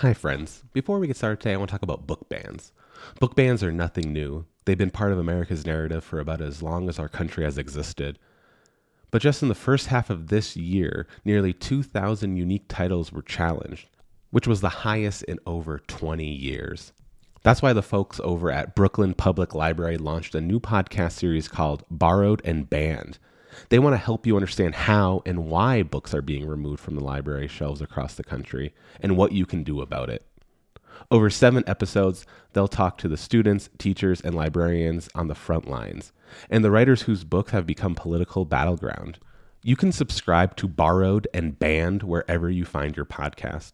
Hi, friends. Before we get started today, I want to talk about book bans. Book bans are nothing new. They've been part of America's narrative for about as long as our country has existed. But just in the first half of this year, nearly 2,000 unique titles were challenged, which was the highest in over 20 years. That's why the folks over at Brooklyn Public Library launched a new podcast series called Borrowed and Banned. They want to help you understand how and why books are being removed from the library shelves across the country and what you can do about it. Over seven episodes, they'll talk to the students, teachers, and librarians on the front lines, and the writers whose books have become political battleground. You can subscribe to Borrowed and Banned wherever you find your podcast.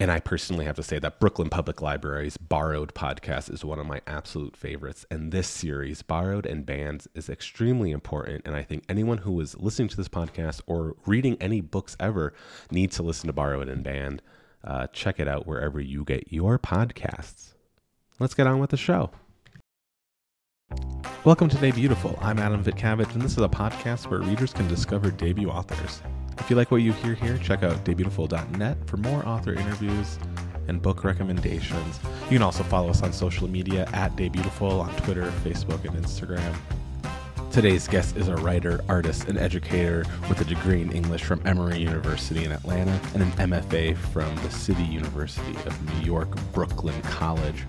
And I personally have to say that Brooklyn Public Library's Borrowed podcast is one of my absolute favorites. And this series, Borrowed and Banned, is extremely important. And I think anyone who is listening to this podcast or reading any books ever needs to listen to Borrowed and Banned. Uh, check it out wherever you get your podcasts. Let's get on with the show. Welcome to Debutiful. I'm Adam Vitkavage, and this is a podcast where readers can discover debut authors. If you like what you hear here, check out debutiful.net for more author interviews and book recommendations. You can also follow us on social media at Debutiful on Twitter, Facebook, and Instagram. Today's guest is a writer, artist, and educator with a degree in English from Emory University in Atlanta and an MFA from the City University of New York Brooklyn College.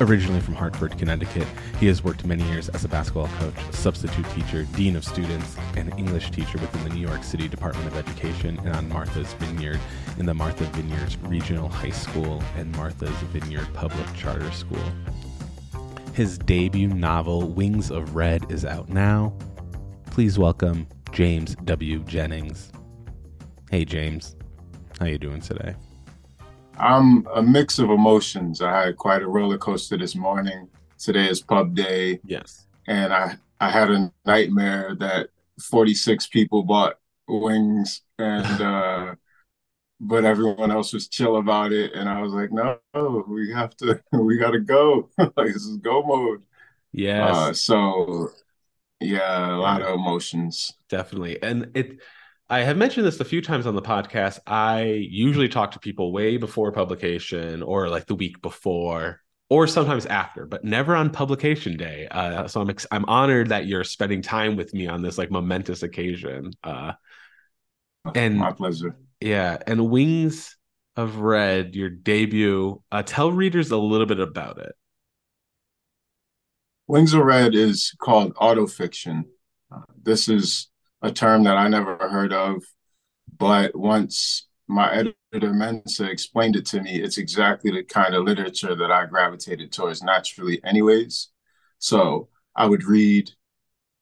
Originally from Hartford, Connecticut, he has worked many years as a basketball coach, substitute teacher, dean of students, and English teacher within the New York City Department of Education and on Martha's Vineyard in the Martha Vineyards Regional High School and Martha's Vineyard Public Charter School. His debut novel, Wings of Red, is out now. Please welcome James W. Jennings. Hey, James. How you doing today? I'm a mix of emotions. I had quite a roller coaster this morning. Today is pub day. Yes. And I, I had a nightmare that 46 people bought wings and uh but everyone else was chill about it and I was like, no, we have to we gotta go. like this is go mode. Yes. Uh, so yeah, a lot of emotions. Definitely. And it I have mentioned this a few times on the podcast. I usually talk to people way before publication or like the week before or sometimes after, but never on publication day. Uh, so I'm ex- I'm honored that you're spending time with me on this like momentous occasion. Uh, and my pleasure. Yeah, and Wings of Red, your debut. Uh, tell readers a little bit about it. Wings of Red is called autofiction. Uh, this is a term that I never heard of. But once my editor Mensa explained it to me, it's exactly the kind of literature that I gravitated towards naturally, anyways. So I would read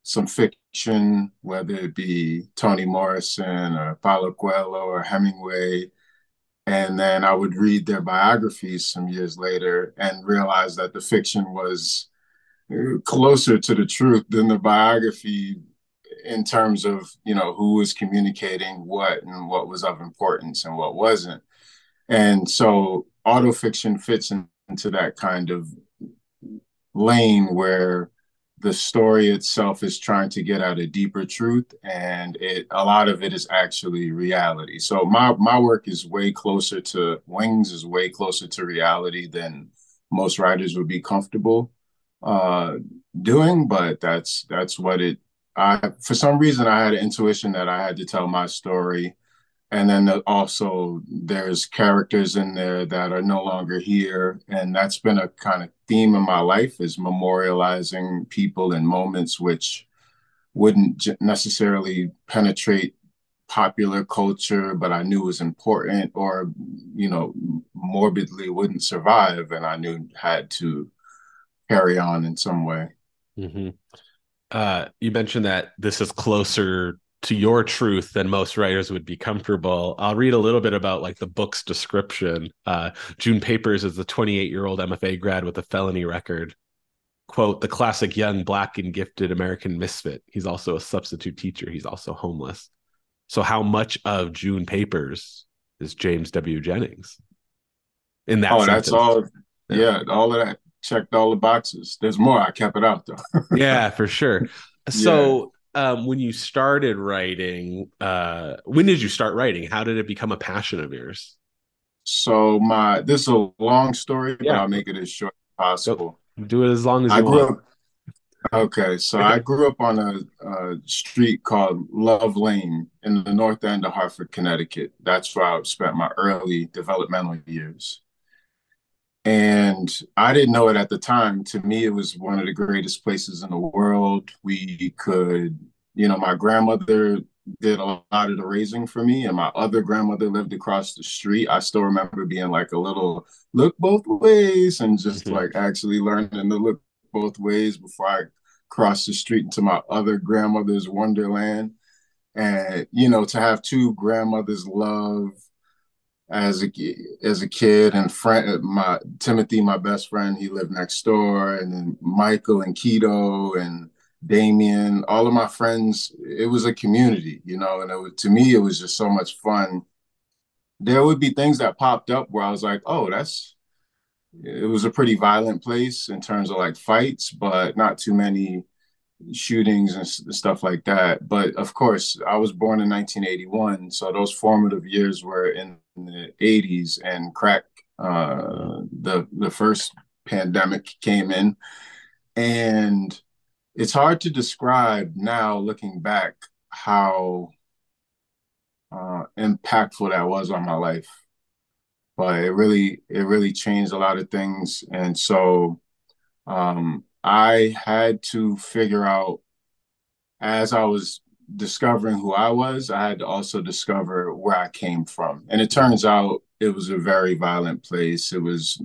some fiction, whether it be Toni Morrison or Paulo Coelho or Hemingway. And then I would read their biographies some years later and realize that the fiction was uh, closer to the truth than the biography in terms of you know who was communicating what and what was of importance and what wasn't. And so autofiction fits in, into that kind of lane where the story itself is trying to get at a deeper truth and it a lot of it is actually reality. So my my work is way closer to wings is way closer to reality than most writers would be comfortable uh doing but that's that's what it I for some reason I had an intuition that I had to tell my story, and then also there's characters in there that are no longer here, and that's been a kind of theme in my life is memorializing people and moments which wouldn't necessarily penetrate popular culture, but I knew was important, or you know, morbidly wouldn't survive, and I knew had to carry on in some way. Mm-hmm uh, you mentioned that this is closer to your truth than most writers would be comfortable. I'll read a little bit about like the book's description. Uh, June Papers is the 28 year old MFA grad with a felony record. Quote, the classic young, black, and gifted American misfit. He's also a substitute teacher. He's also homeless. So, how much of June Papers is James W. Jennings? In that, oh, sentence? that's all. Yeah. yeah, all of that checked all the boxes. There's more. I kept it out though. yeah, for sure. So yeah. um, when you started writing, uh, when did you start writing? How did it become a passion of yours? So my this is a long story, but yeah. I'll make it as short as possible. Do it as long as you I want. Up, okay, so I grew up on a, a, street called Love Lane in the north end of Hartford, Connecticut. That's where I spent my early developmental years. And I didn't know it at the time. To me, it was one of the greatest places in the world. We could, you know, my grandmother did a lot of the raising for me, and my other grandmother lived across the street. I still remember being like a little look both ways and just mm-hmm. like actually learning to look both ways before I crossed the street into my other grandmother's wonderland. And you know, to have two grandmothers love as a as a kid and friend my Timothy, my best friend, he lived next door, and then Michael and Keto and Damien, all of my friends, it was a community, you know, and it was, to me, it was just so much fun. There would be things that popped up where I was like, oh, that's, it was a pretty violent place in terms of like fights, but not too many shootings and stuff like that. But of course, I was born in 1981, so those formative years were in the 80s, and crack, uh, the the first pandemic came in, and it's hard to describe now looking back how uh, impactful that was on my life. But it really it really changed a lot of things. And so um, i had to figure out as i was discovering who i was i had to also discover where i came from and it turns out it was a very violent place it was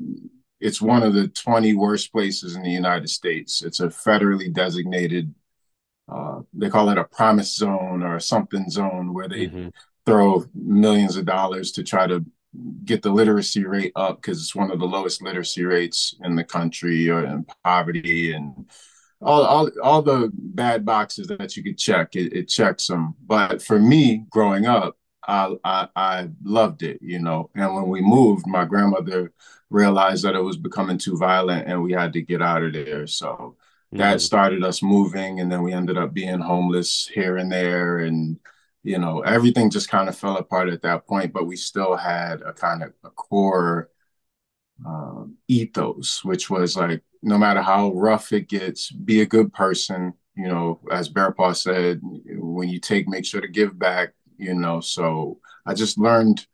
it's one of the 20 worst places in the United States. It's a federally designated, uh, they call it a promise zone or a something zone where they mm-hmm. throw millions of dollars to try to get the literacy rate up because it's one of the lowest literacy rates in the country or in poverty and all, all, all the bad boxes that you could check, it, it checks them. But for me, growing up, I, I, I loved it, you know. And when we moved, my grandmother realized that it was becoming too violent and we had to get out of there. So mm-hmm. that started us moving, and then we ended up being homeless here and there, and you know everything just kind of fell apart at that point. But we still had a kind of a core um, ethos, which was like no matter how rough it gets, be a good person. You know, as Bearpaw said, when you take, make sure to give back you know. So I just learned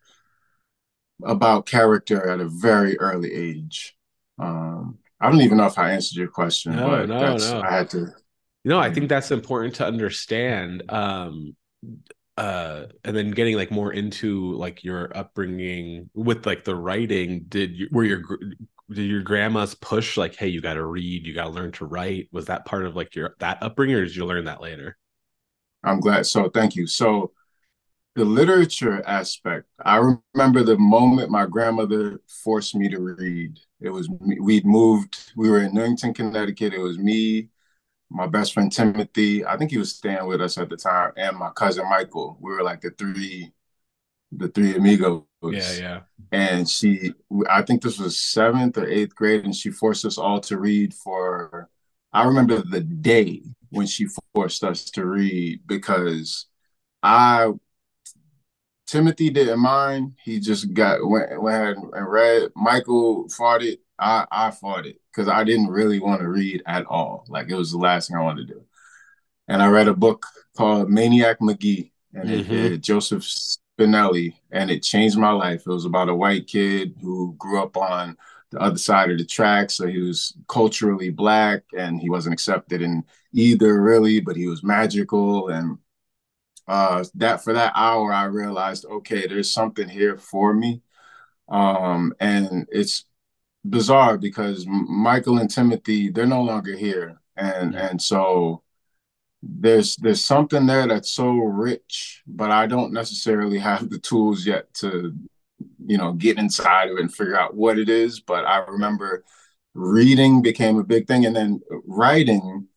about character at a very early age. Um, I don't even know if I answered your question, no, but no, no. I had to. You know, I think that's important to understand. Um, uh, and then getting like more into like your upbringing with like the writing. Did you were your did your grandma's push like, hey, you got to read, you got to learn to write? Was that part of like your that upbringing, or did you learn that later? I'm glad. So thank you. So the literature aspect, I remember the moment my grandmother forced me to read. It was we'd moved. We were in Newington, Connecticut. It was me, my best friend Timothy. I think he was staying with us at the time, and my cousin Michael. We were like the three, the three amigos. Yeah, yeah. And she, I think this was seventh or eighth grade, and she forced us all to read for. I remember the day when she forced us to read because I Timothy didn't mind. He just got went went ahead and read. Michael fought it. I I fought it because I didn't really want to read at all. Like it was the last thing I wanted to do. And I read a book called Maniac Magee, and mm-hmm. it, it Joseph Spinelli, and it changed my life. It was about a white kid who grew up on the other side of the track, so he was culturally black, and he wasn't accepted in either really, but he was magical and uh, that for that hour, I realized, okay, there's something here for me. Um, and it's bizarre because Michael and Timothy, they're no longer here. And, and so there's, there's something there that's so rich, but I don't necessarily have the tools yet to, you know, get inside of it and figure out what it is. But I remember reading became a big thing and then writing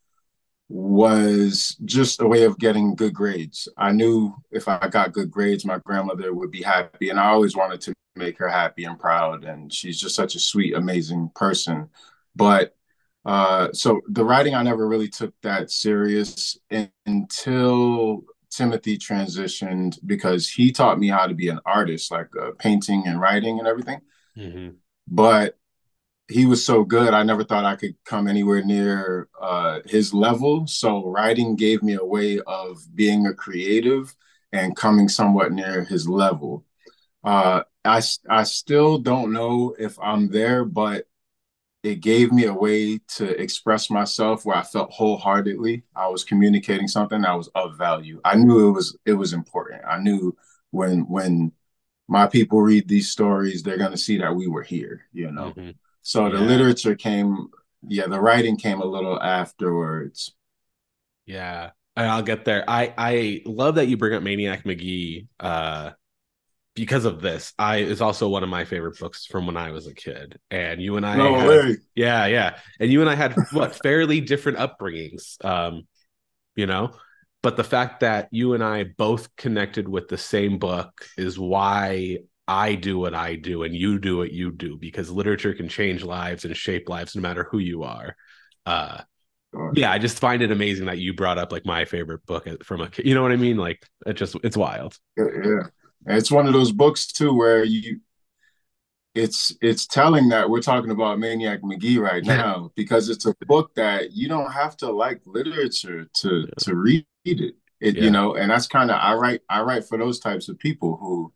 was just a way of getting good grades. I knew if I got good grades, my grandmother would be happy, and I always wanted to make her happy and proud. And she's just such a sweet, amazing person. But uh, so the writing, I never really took that serious until Timothy transitioned because he taught me how to be an artist, like uh, painting and writing and everything. Mm-hmm. But he was so good, I never thought I could come anywhere near uh, his level. So writing gave me a way of being a creative and coming somewhat near his level. Uh, I I still don't know if I'm there, but it gave me a way to express myself where I felt wholeheartedly I was communicating something that was of value. I knew it was it was important. I knew when when my people read these stories, they're gonna see that we were here, you know. Mm-hmm. So yeah. the literature came, yeah, the writing came a little afterwards. Yeah, I'll get there. I I love that you bring up Maniac Magee Uh, because of this, I is also one of my favorite books from when I was a kid. And you and I, no had, yeah, yeah, and you and I had what fairly different upbringings, um, you know. But the fact that you and I both connected with the same book is why I do what I do and you do what you do because literature can change lives and shape lives no matter who you are. Uh, yeah, I just find it amazing that you brought up like my favorite book from a kid. You know what I mean? Like it just it's wild. Yeah. It's one of those books too where you it's it's telling that we're talking about Maniac Magee right now because it's a book that you don't have to like literature to yeah. to read it. It yeah. you know, and that's kind of I write I write for those types of people who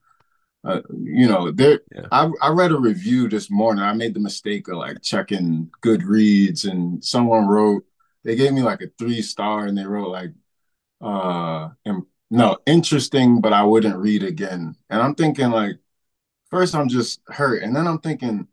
uh, you know, there. Yeah. I, I read a review this morning. I made the mistake of like checking Goodreads, and someone wrote. They gave me like a three star, and they wrote like, uh, no, interesting, but I wouldn't read again. And I'm thinking like, first I'm just hurt, and then I'm thinking,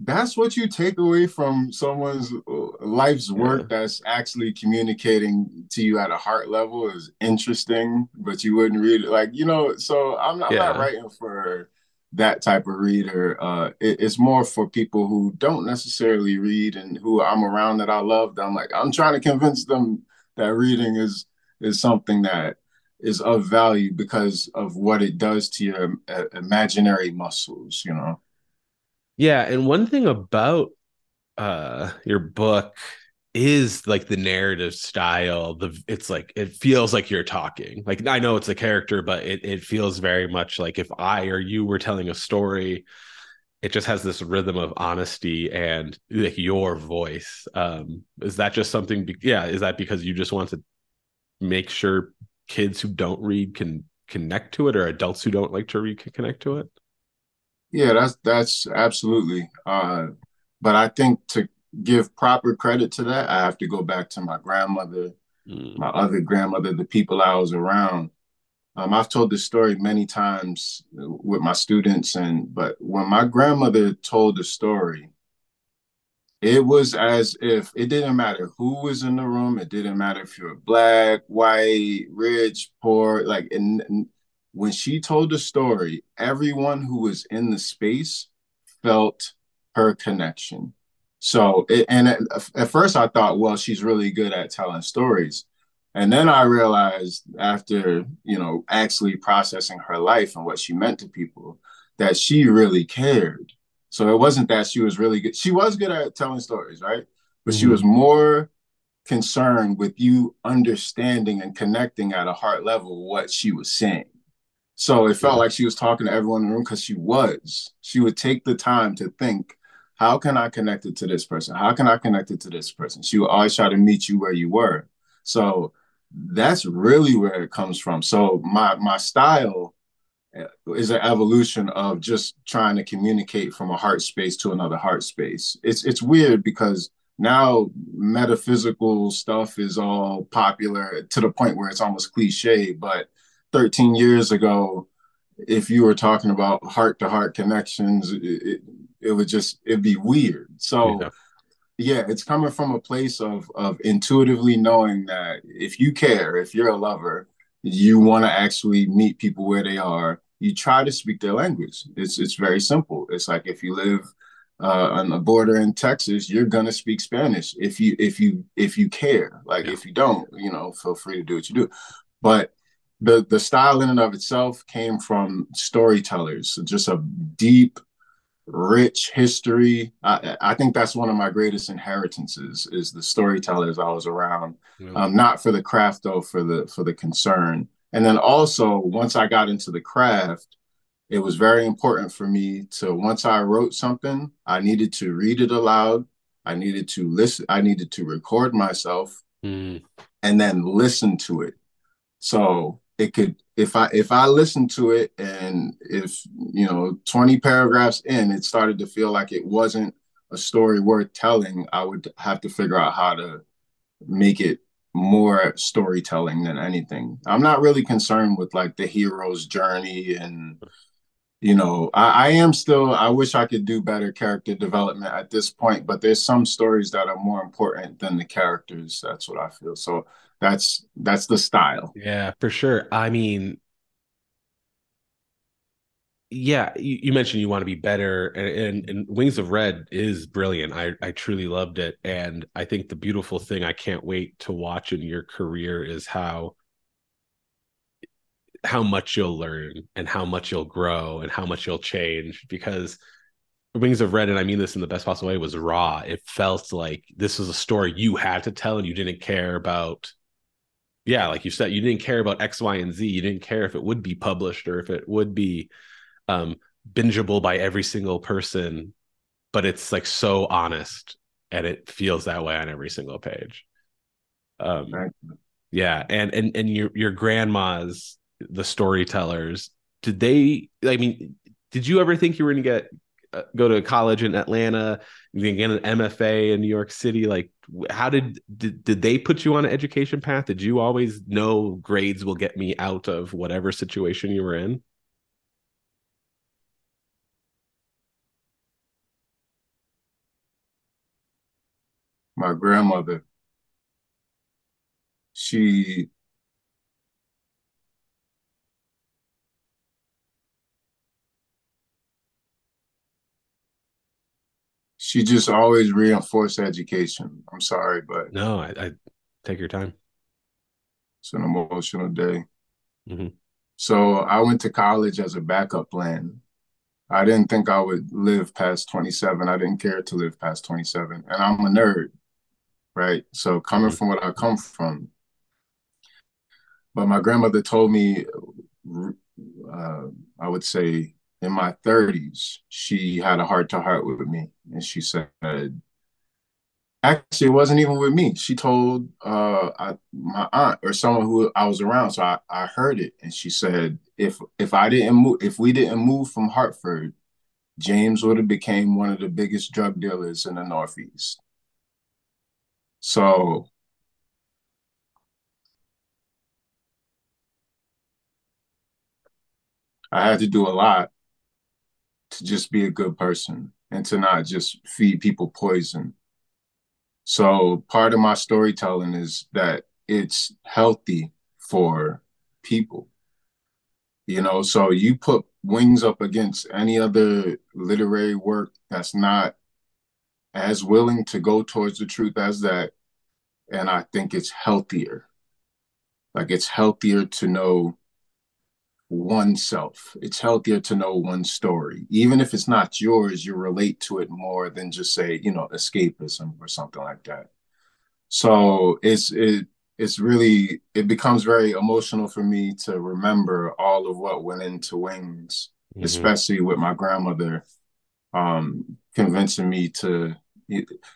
that's what you take away from someone's uh, life's work yeah. that's actually communicating to you at a heart level is interesting, but you wouldn't read it. Like, you know, so I'm not, yeah. I'm not writing for that type of reader. Uh, it, it's more for people who don't necessarily read and who I'm around that I love. I'm like, I'm trying to convince them that reading is is something that is of value because of what it does to your uh, imaginary muscles, you know. Yeah, and one thing about uh your book is like the narrative style the it's like it feels like you're talking like i know it's a character but it, it feels very much like if i or you were telling a story it just has this rhythm of honesty and like your voice um is that just something be- yeah is that because you just want to make sure kids who don't read can connect to it or adults who don't like to read can connect to it yeah, that's that's absolutely. Uh, but I think to give proper credit to that, I have to go back to my grandmother, mm. my other grandmother, the people I was around. Um, I've told this story many times with my students, and but when my grandmother told the story, it was as if it didn't matter who was in the room. It didn't matter if you're black, white, rich, poor. Like, and, when she told the story, everyone who was in the space felt her connection. So, it, and at, at, first I thought, well, she's really good at telling stories. And then I realized after, you know, actually processing her life and what she meant to people, that she really cared. So it wasn't that she was really good. She was good at telling stories, right? But mm-hmm. she was more concerned with you understanding and connecting at a heart level what she was saying. So it felt yeah. like she was talking to everyone in the room because she was. She would take the time to think, how can I connect it to this person? How can I connect it to this person? She would always try to meet you where you were. So that's really where it comes from. So my my style is an evolution of just trying to communicate from a heart space to another heart space. It's it's weird because now metaphysical stuff is all popular to the point where it's almost cliche, but 13 years ago, if you were talking about heart to heart connections, it, it, it, would just it'd be weird. So yeah. yeah, it's coming from a place of of intuitively knowing that if you care, if you're a lover, you want to actually meet people where they are. You try to speak their language. It's it's very simple. It's like if you live uh, on the border in Texas, you're gonna speak Spanish if you if you if you care. Like yeah. if you don't, you know, feel free to do what you do. But the the style in and of itself came from storytellers, just a deep rich history. I, I think that's one of my greatest inheritances is the storytellers I was around. Yeah. Um, not for the craft though, for the for the concern. And then also once I got into the craft, it was very important for me to once I wrote something, I needed to read it aloud. I needed to listen. I needed to record myself mm. and then listen to it. So it could if I if I listened to it and if you know 20 paragraphs in it started to feel like it wasn't a story worth telling, I would have to figure out how to make it more storytelling than anything. I'm not really concerned with like the hero's journey and you know, I, I, am still I wish I could do better character development at this point, but there's some stories that are more important than the characters. That's what I feel. So that's that's the style. Yeah, for sure. I mean, yeah, you, you mentioned you want to be better, and, and, and Wings of Red is brilliant. I I truly loved it, and I think the beautiful thing I can't wait to watch in your career is how how much you'll learn and how much you'll grow and how much you'll change because Wings of Red, and I mean this in the best possible way, was raw. It felt like this was a story you had to tell and you didn't care about yeah, like you said, you didn't care about X, Y, and Z. You didn't care if it would be published or if it would be um, bingeable by every single person. But it's like so honest, and it feels that way on every single page. Um, right. Yeah, and and and your your grandmas, the storytellers, did they? I mean, did you ever think you were going to get uh, go to college in Atlanta, you get an MFA in New York City. Like, how did, did did they put you on an education path? Did you always know grades will get me out of whatever situation you were in? My grandmother, she she just always reinforced education. I'm sorry, but no, I, I take your time. It's an emotional day. Mm-hmm. So I went to college as a backup plan. I didn't think I would live past 27. I didn't care to live past 27. And I'm a nerd, right? So coming mm-hmm. from what I come from. But my grandmother told me, uh, I would say in my 30s, she had a heart to heart with me. And she said, actually, it wasn't even with me. She told uh, I, my aunt or someone who I was around. So I, I heard it. And she said, if if I didn't move, if we didn't move from Hartford, James would have became one of the biggest drug dealers in the Northeast. So I had to do a lot to just be a good person and to not just feed people poison. So part of my storytelling is that it's healthy for people. You know, so you put wings up against any other literary work that's not as willing to go towards the truth as that. And I think it's healthier. Like it's healthier to know oneself. It's healthier to know one story. Even if it's not yours, you relate to it more than just say, you know, escapism or something like that. So it's it it's really it becomes very emotional for me to remember all of what went into wings, mm-hmm. especially with my grandmother um convincing me to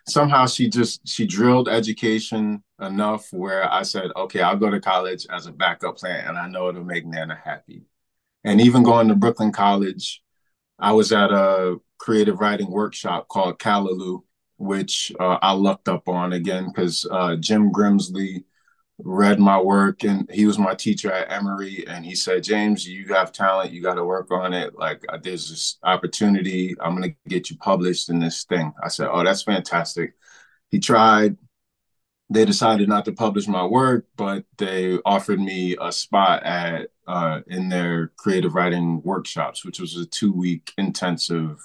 somehow she just she drilled education enough where I said, okay, I'll go to college as a backup plan, and I know it'll make Nana happy. And even going to Brooklyn College, I was at a creative writing workshop called Callaloo, which uh, I lucked up on again because uh, Jim Grimsley read my work and he was my teacher at Emory and he said, James, you have talent, you got to work on it. Like uh, there's this opportunity. I'm going to get you published in this thing. I said, oh, that's fantastic. He tried. They decided not to publish my work, but they offered me a spot at uh, in their creative writing workshops, which was a two week intensive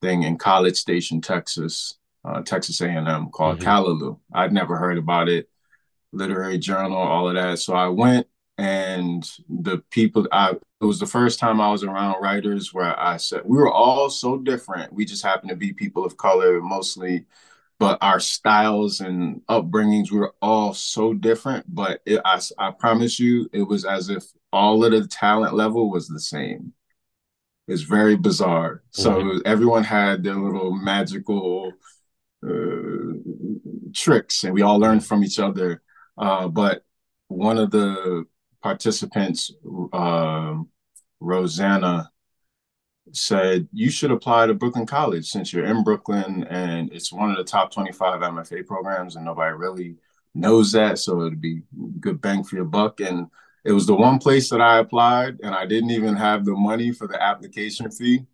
thing in College Station, Texas, uh, Texas A&M called mm-hmm. Callaloo. I'd never heard about it literary journal, all of that. So I went and the people I it was the first time I was around writers where I said we were all so different. We just happened to be people of color mostly, but our styles and upbringings we were all so different. But it, I, I promise you, it was as if all of the talent level was the same. It's very bizarre. So mm-hmm. everyone had their little magical uh, tricks, and we all learned from each other. Uh, but one of the participants, uh, Rosanna, said you should apply to Brooklyn College since you're in Brooklyn and it's one of the top 25 MFA programs and nobody really knows that. So it'd be good bang for your buck. And it was the one place that I applied and I didn't even have the money for the application fee.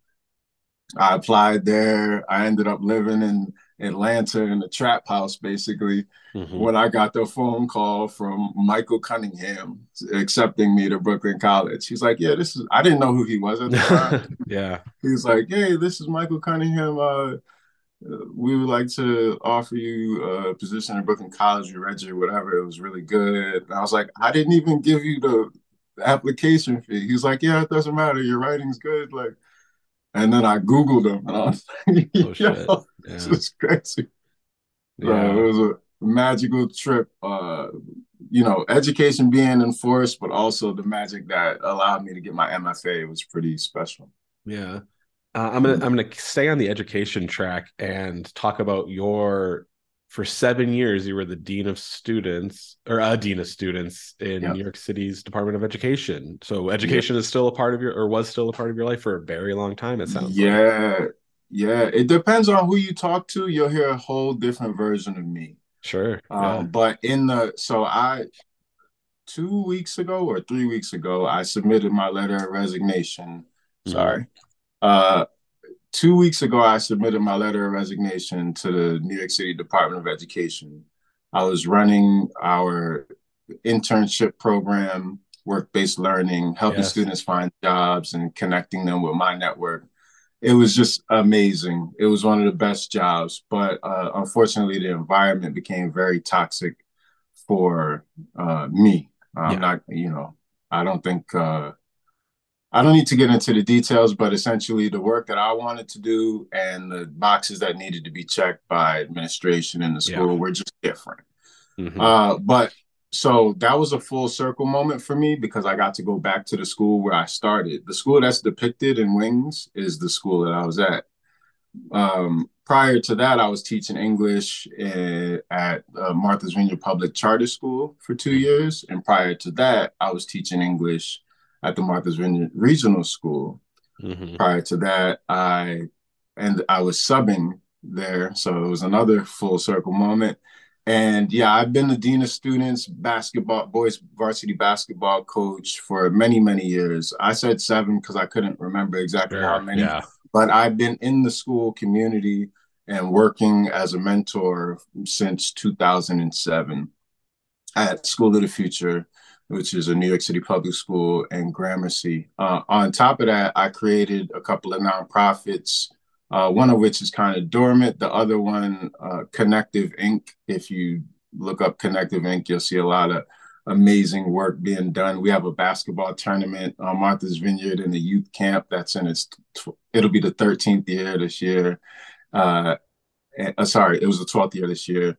I applied there. I ended up living in Atlanta in the trap house basically mm-hmm. when I got the phone call from Michael Cunningham accepting me to Brooklyn College. He's like, Yeah, this is I didn't know who he was at the time. yeah. He's like, Hey, this is Michael Cunningham. Uh, we would like to offer you a position at Brooklyn College, you read whatever. It was really good. And I was like, I didn't even give you the, the application fee. He's like, Yeah, it doesn't matter. Your writing's good. Like, and then I Googled him and I was like, oh, shit. Yeah. this is crazy. Yeah. it was a magical trip. Uh, you know, education being enforced, but also the magic that allowed me to get my MFA was pretty special. Yeah. Uh, I'm gonna I'm gonna stay on the education track and talk about your for seven years you were the dean of students or a dean of students in yep. New York City's Department of Education. So education yep. is still a part of your or was still a part of your life for a very long time. It sounds yeah, like. yeah. It depends on who you talk to. You'll hear a whole different version of me. Sure. Um, yeah. But in the so I two weeks ago or three weeks ago I submitted my letter of resignation. Mm-hmm. Sorry. Uh, two weeks ago, I submitted my letter of resignation to the New York City Department of Education. I was running our internship program, work based learning, helping yes. students find jobs and connecting them with my network. It was just amazing. It was one of the best jobs, but uh, unfortunately, the environment became very toxic for uh, me. I'm yeah. not, you know, I don't think uh, I don't need to get into the details, but essentially the work that I wanted to do and the boxes that needed to be checked by administration in the school yeah. were just different. Mm-hmm. Uh, but so that was a full circle moment for me because I got to go back to the school where I started. The school that's depicted in Wings is the school that I was at. Um, prior to that, I was teaching English in, at uh, Martha's Vineyard Public Charter School for two mm-hmm. years. And prior to that, I was teaching English at the Martha's Vineyard Regional School. Mm-hmm. Prior to that, I and I was subbing there, so it was another full circle moment. And yeah, I've been the dean of students, basketball, boys varsity basketball coach for many, many years. I said seven because I couldn't remember exactly sure, how many. Yeah. But I've been in the school community and working as a mentor since 2007 at School of the Future which is a New York City public school, and Gramercy. Uh, on top of that, I created a couple of nonprofits, uh, one of which is kind of dormant. The other one, uh, Collective Inc. If you look up Collective Inc., you'll see a lot of amazing work being done. We have a basketball tournament on Martha's Vineyard in the youth camp. That's in its, it'll be the 13th year this year. Uh, uh, sorry, it was the 12th year this year.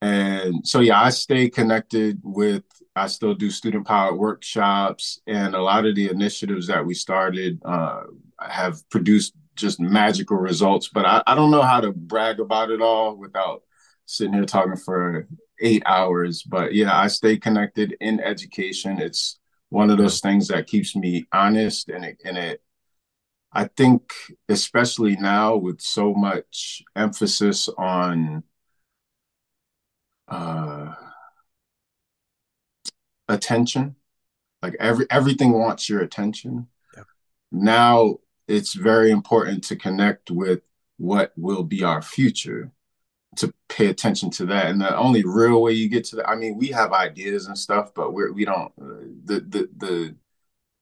And so, yeah, I stay connected with I still do student powered workshops, and a lot of the initiatives that we started uh, have produced just magical results. But I, I don't know how to brag about it all without sitting here talking for eight hours. But yeah, I stay connected in education. It's one of those things that keeps me honest, and it, and it I think, especially now with so much emphasis on uh, attention. Like every everything wants your attention. Yeah. Now it's very important to connect with what will be our future to pay attention to that and the only real way you get to that i mean we have ideas and stuff but we're we don't uh, the the the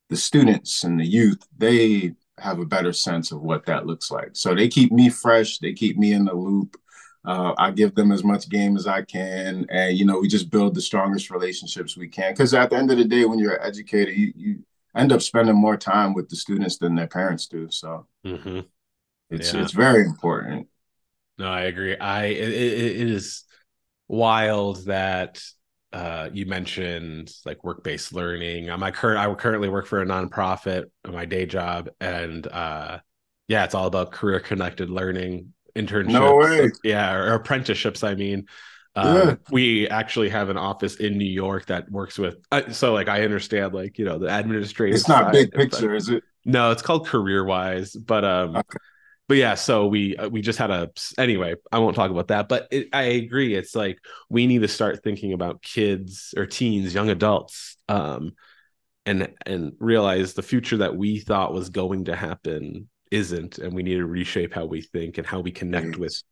the students and the youth they have a better sense of what that looks like so they keep me fresh they keep me in the loop uh, I give them as much game as I can, and you know, we just build the strongest relationships we can. Because at the end of the day, when you're an educator, you you end up spending more time with the students than their parents do. So mm-hmm. it's yeah. it's very important. No, I agree. I it, it is wild that uh, you mentioned like work-based learning. Um, I current I currently work for a nonprofit, my day job, and uh, yeah, it's all about career-connected learning, internships, no way. yeah, or apprenticeships. I mean, um, yeah. we actually have an office in New York that works with. Uh, so, like, I understand, like, you know, the administrative. It's not big picture, is it? No, it's called CareerWise, but um, okay. but yeah. So we uh, we just had a anyway. I won't talk about that, but it, I agree. It's like we need to start thinking about kids or teens, young adults, um, and and realize the future that we thought was going to happen isn't and we need to reshape how we think and how we connect with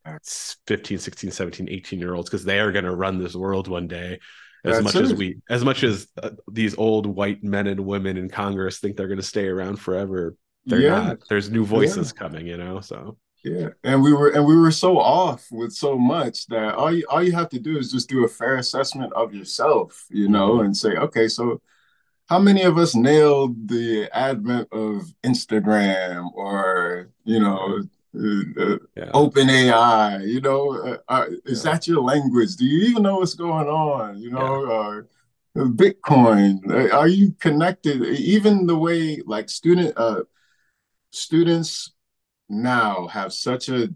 15 16 17 18 year olds because they are going to run this world one day as That's much it. as we as much as uh, these old white men and women in congress think they're going to stay around forever they're yeah. not there's new voices yeah. coming you know so yeah and we were and we were so off with so much that all you all you have to do is just do a fair assessment of yourself you know mm-hmm. and say okay so how many of us nailed the advent of Instagram or you know uh, yeah. OpenAI? You know, uh, uh, is yeah. that your language? Do you even know what's going on? You know, yeah. Uh, Bitcoin. Uh, are you connected? Even the way like student uh, students now have such a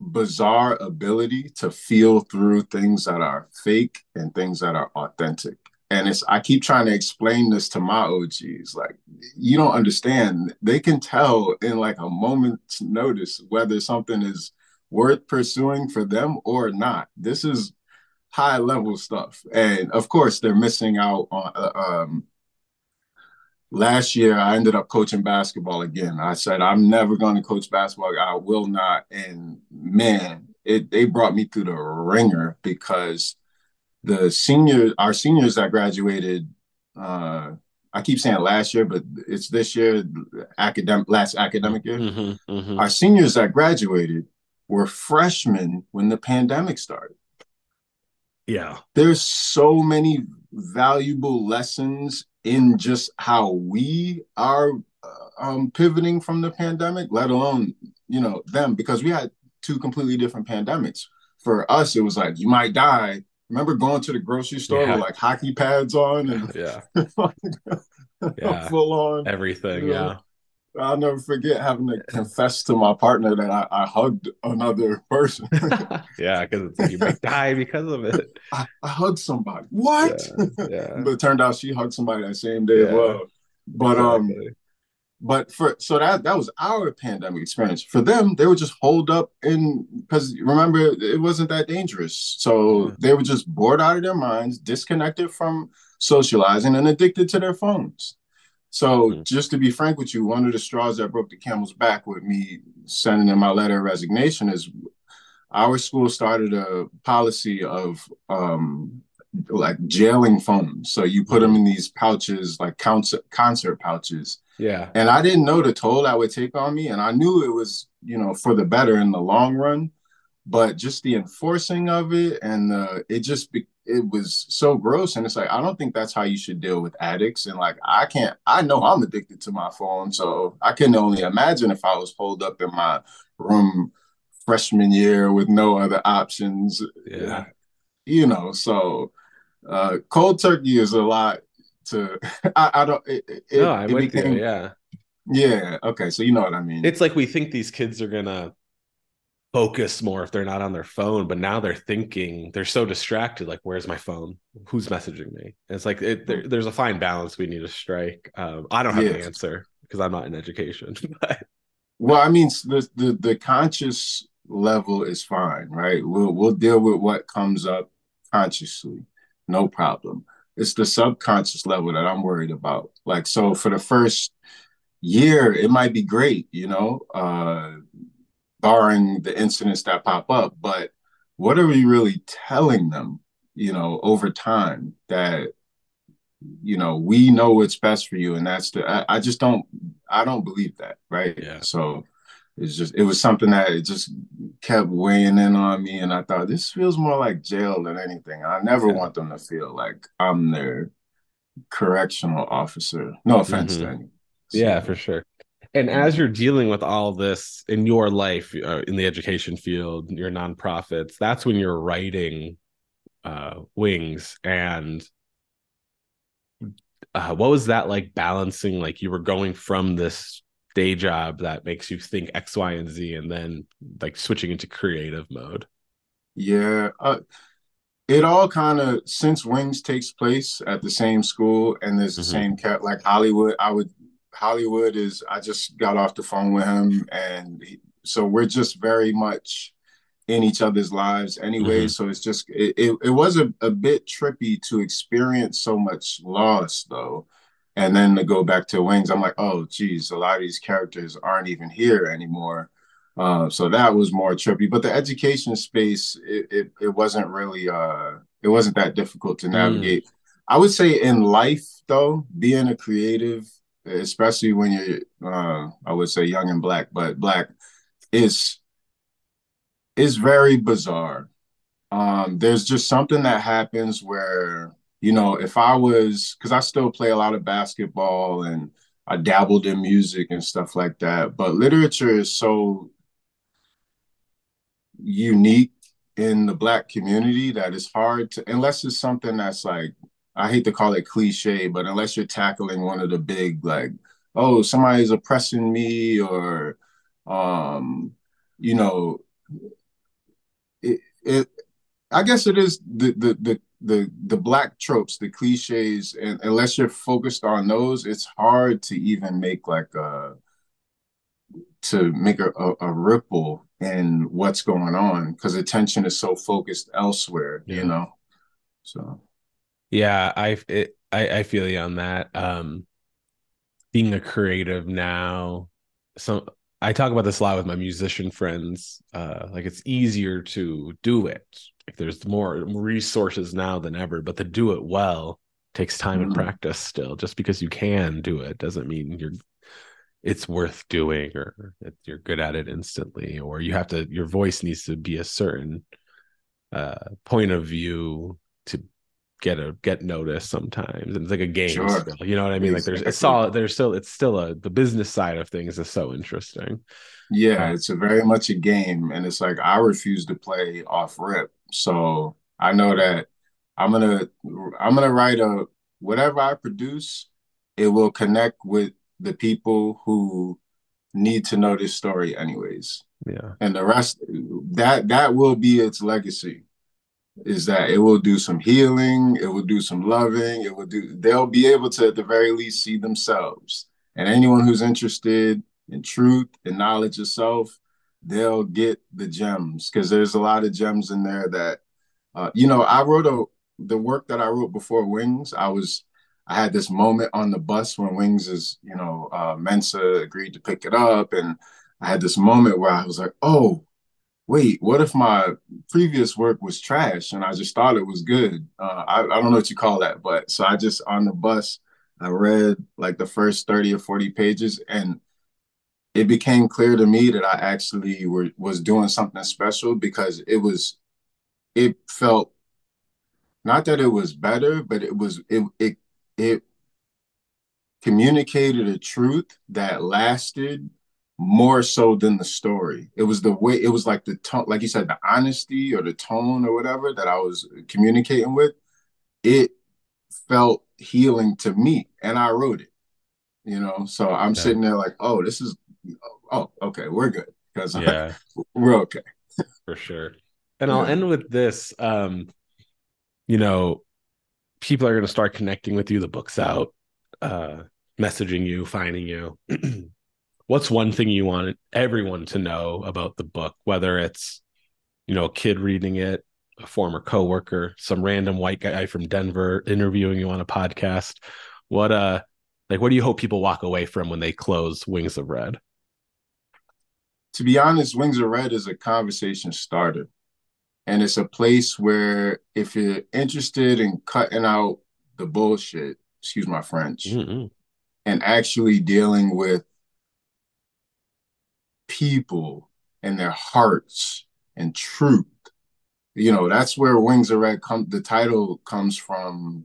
bizarre ability to feel through things that are fake and things that are authentic and it's I keep trying to explain this to my OGs. Like, you don't understand. They can tell in like a moment's notice whether something is worth pursuing for them or not. This is high level stuff, and of course, they're missing out on. Uh, um, last year, I ended up coaching basketball again. I said I'm never going to coach basketball. I will not. And man, it they brought me through the ringer because the senior, our seniors that graduated, uh, I keep saying last year, but it's this year, academic last academic year. Mm-hmm, mm-hmm. Our seniors that graduated were freshmen when the pandemic started. Yeah, there's so many valuable lessons in just how we are uh, um, pivoting from the pandemic, let alone you know them, because we had two completely different pandemics. For us, it was like you might die, remember going to the grocery store yeah. with like hockey pads on and yeah, yeah. full on everything. You know? Yeah. I'll never forget having to confess to my partner that I, I hugged another person. yeah, because you might die because of it. I, I hugged somebody. What? Yeah, yeah. but it turned out she hugged somebody that same day as well. But um, exactly. um, but for so that that was our pandemic experience. For them, they were just holed up in because remember it wasn't that dangerous. So they were just bored out of their minds, disconnected from socializing, and addicted to their phones. So mm-hmm. just to be frank with you, one of the straws that broke the camel's back with me sending in my letter of resignation is our school started a policy of um, like jailing phones. So you put them in these pouches, like concert concert pouches yeah. And I didn't know the toll that would take on me. And I knew it was, you know, for the better in the long run. But just the enforcing of it and uh, it just be, it was so gross. And it's like, I don't think that's how you should deal with addicts. And like, I can't, I know I'm addicted to my phone. So I can only imagine if I was pulled up in my room freshman year with no other options. Yeah. You know, so uh, cold turkey is a lot to I, I don't it, it, no, I it became, you, yeah. Yeah. Okay. So you know what I mean. It's like we think these kids are gonna focus more if they're not on their phone, but now they're thinking they're so distracted. Like, where's my phone? Who's messaging me? And it's like it, there, there's a fine balance we need to strike. Um, I don't have the answer because I'm not in education. But well, I mean, the, the the conscious level is fine, right? We'll we'll deal with what comes up consciously, no problem it's the subconscious level that I'm worried about. Like, so for the first year, it might be great, you know, uh, barring the incidents that pop up. But what are we really telling them, you know, over time that, you know, we know what's best for you. And that's the, I, I just don't, I don't believe that. Right. Yeah. So, it's just it was something that it just kept weighing in on me and i thought this feels more like jail than anything i never yeah. want them to feel like i'm their correctional officer. No offense, mm-hmm. So, yeah, for sure. And as you're dealing with all this in your life, uh, in the education field, your nonprofits, that's when you're writing uh, Wings. And uh, what was that like balancing? Like you were going from this day job that makes you think X, Y, and Z, and then like switching into creative mode. Yeah, uh, it all kind of since Wings takes place at the same school and there's the mm-hmm. same cat like Hollywood. I would Hollywood is. I just got off the phone with him, and he, so we're just very much in each other's lives anyway. Mm-hmm. So it's just it, it, it was a, a bit trippy to experience so much loss though. And then to go back to Wings, I'm like, oh geez, a lot of these characters aren't even here anymore. Uh, so that was more trippy. But the education space, it, it, it wasn't really uh it wasn't that difficult to mm. navigate. Mm. I would say in life though, being a creative, especially when you're uh, I would say young and black, but black is is very bizarre. Um, there's just something that happens where, you know, if I was because I still play a lot of basketball and I dabbled in music and stuff like that, but literature is so unique in the black community that it's hard to unless it's something that's like I hate to call it cliche, but unless you're tackling one of the big like, oh, somebody's oppressing me or um, you know, it, it I guess it is the the the the the black tropes, the cliches, and unless you're focused on those, it's hard to even make like a to make a, a, a ripple in what's going on because attention is so focused elsewhere, yeah. you know. So yeah, I it, I I feel you on that. Um being a creative now, some I talk about this a lot with my musician friends. Uh like it's easier to do it. Like there's more resources now than ever, but to do it well takes time mm-hmm. and practice still. Just because you can do it doesn't mean you're it's worth doing or you're good at it instantly or you have to your voice needs to be a certain uh, point of view to get a get noticed sometimes and it's like a game sure. you know what i mean like there's it's all there's still it's still a the business side of things is so interesting yeah it's a very much a game and it's like i refuse to play off rip so i know that i'm gonna i'm gonna write a whatever i produce it will connect with the people who need to know this story anyways. Yeah. And the rest that that will be its legacy is that it will do some healing, it will do some loving, it will do they'll be able to at the very least see themselves. And anyone who's interested in truth and knowledge of self, they'll get the gems because there's a lot of gems in there that uh, you know, I wrote a the work that I wrote before Wings, I was I had this moment on the bus when Wings is, you know, uh, Mensa agreed to pick it up. And I had this moment where I was like, oh, wait, what if my previous work was trash and I just thought it was good? Uh, I, I don't know what you call that, but so I just on the bus, I read like the first 30 or 40 pages and it became clear to me that I actually were, was doing something special because it was, it felt not that it was better, but it was, it, it it communicated a truth that lasted more so than the story. It was the way it was like the tone, like you said, the honesty or the tone or whatever that I was communicating with. It felt healing to me, and I wrote it. You know, so I'm yeah. sitting there like, oh, this is, oh, okay, we're good because yeah, we're okay for sure. And yeah. I'll end with this. Um, you know, people are going to start connecting with you. The book's out, uh, messaging you, finding you. What's one thing you want everyone to know about the book? Whether it's, you know, a kid reading it, a former coworker, some random white guy from Denver interviewing you on a podcast. What uh, like, what do you hope people walk away from when they close Wings of Red? To be honest, Wings of Red is a conversation starter and it's a place where if you're interested in cutting out the bullshit excuse my french mm-hmm. and actually dealing with people and their hearts and truth you know that's where wings of red come the title comes from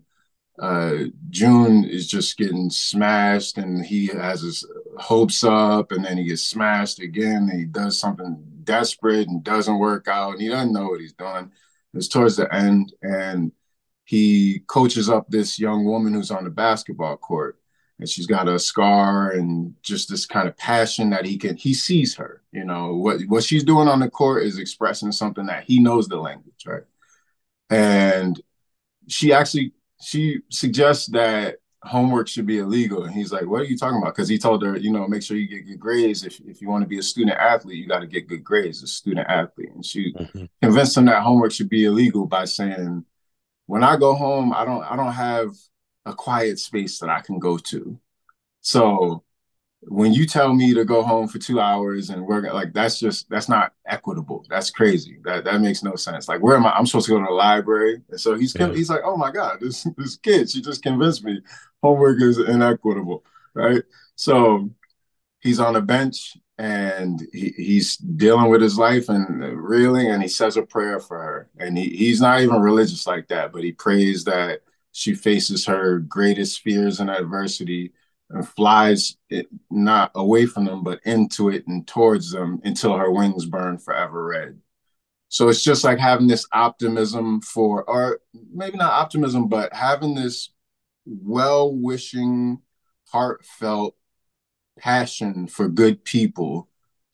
uh, June is just getting smashed and he has his hopes up and then he gets smashed again. He does something desperate and doesn't work out and he doesn't know what he's doing. It's towards the end and he coaches up this young woman who's on the basketball court and she's got a scar and just this kind of passion that he can he sees her you know what what she's doing on the court is expressing something that he knows the language right and she actually she suggests that homework should be illegal. And he's like, what are you talking about? Because he told her, you know, make sure you get good grades. If, if you want to be a student athlete, you got to get good grades, a student athlete. And she mm-hmm. convinced him that homework should be illegal by saying, when I go home, I don't I don't have a quiet space that I can go to. So when you tell me to go home for two hours and work like that's just that's not equitable. That's crazy. That that makes no sense. Like where am i i'm supposed to go to the library? And so he's yeah. he's like oh my god this this kid she just convinced me homework is inequitable right? So he's on a bench and he, he's dealing with his life and reeling and he says a prayer for her. And he, he's not even religious like that but he prays that she faces her greatest fears and adversity and flies it not away from them, but into it and towards them until her wings burn forever red. So it's just like having this optimism for, or maybe not optimism, but having this well wishing, heartfelt passion for good people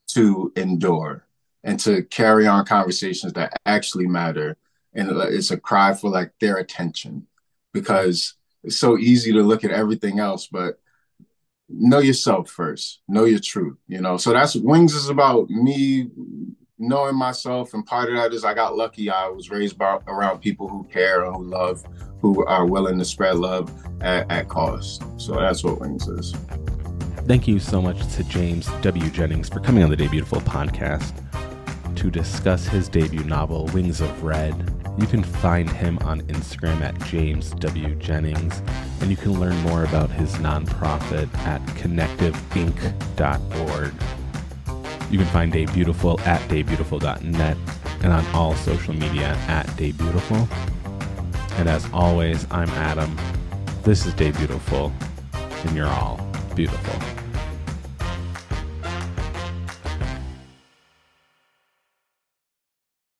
to endure and to carry on conversations that actually matter. And it's a cry for like their attention because it's so easy to look at everything else, but know yourself first know your truth you know? So that's wings is about me knowing myself and part of that is i got lucky. I was raised by, around people who care and who love who are willing to spread love at, at cost. So that's what wings is. Thank you so much to james w. Jennings for coming on the Debutiful podcast to discuss his debut novel wings of red you can find him on Instagram at James W. Jennings, and you can learn more about his nonprofit at collectiveinc.org. You can find Debutiful at debutiful.net and on all social media at Debutiful. And as always, I'm Adam. This is Debutiful, and you're all beautiful.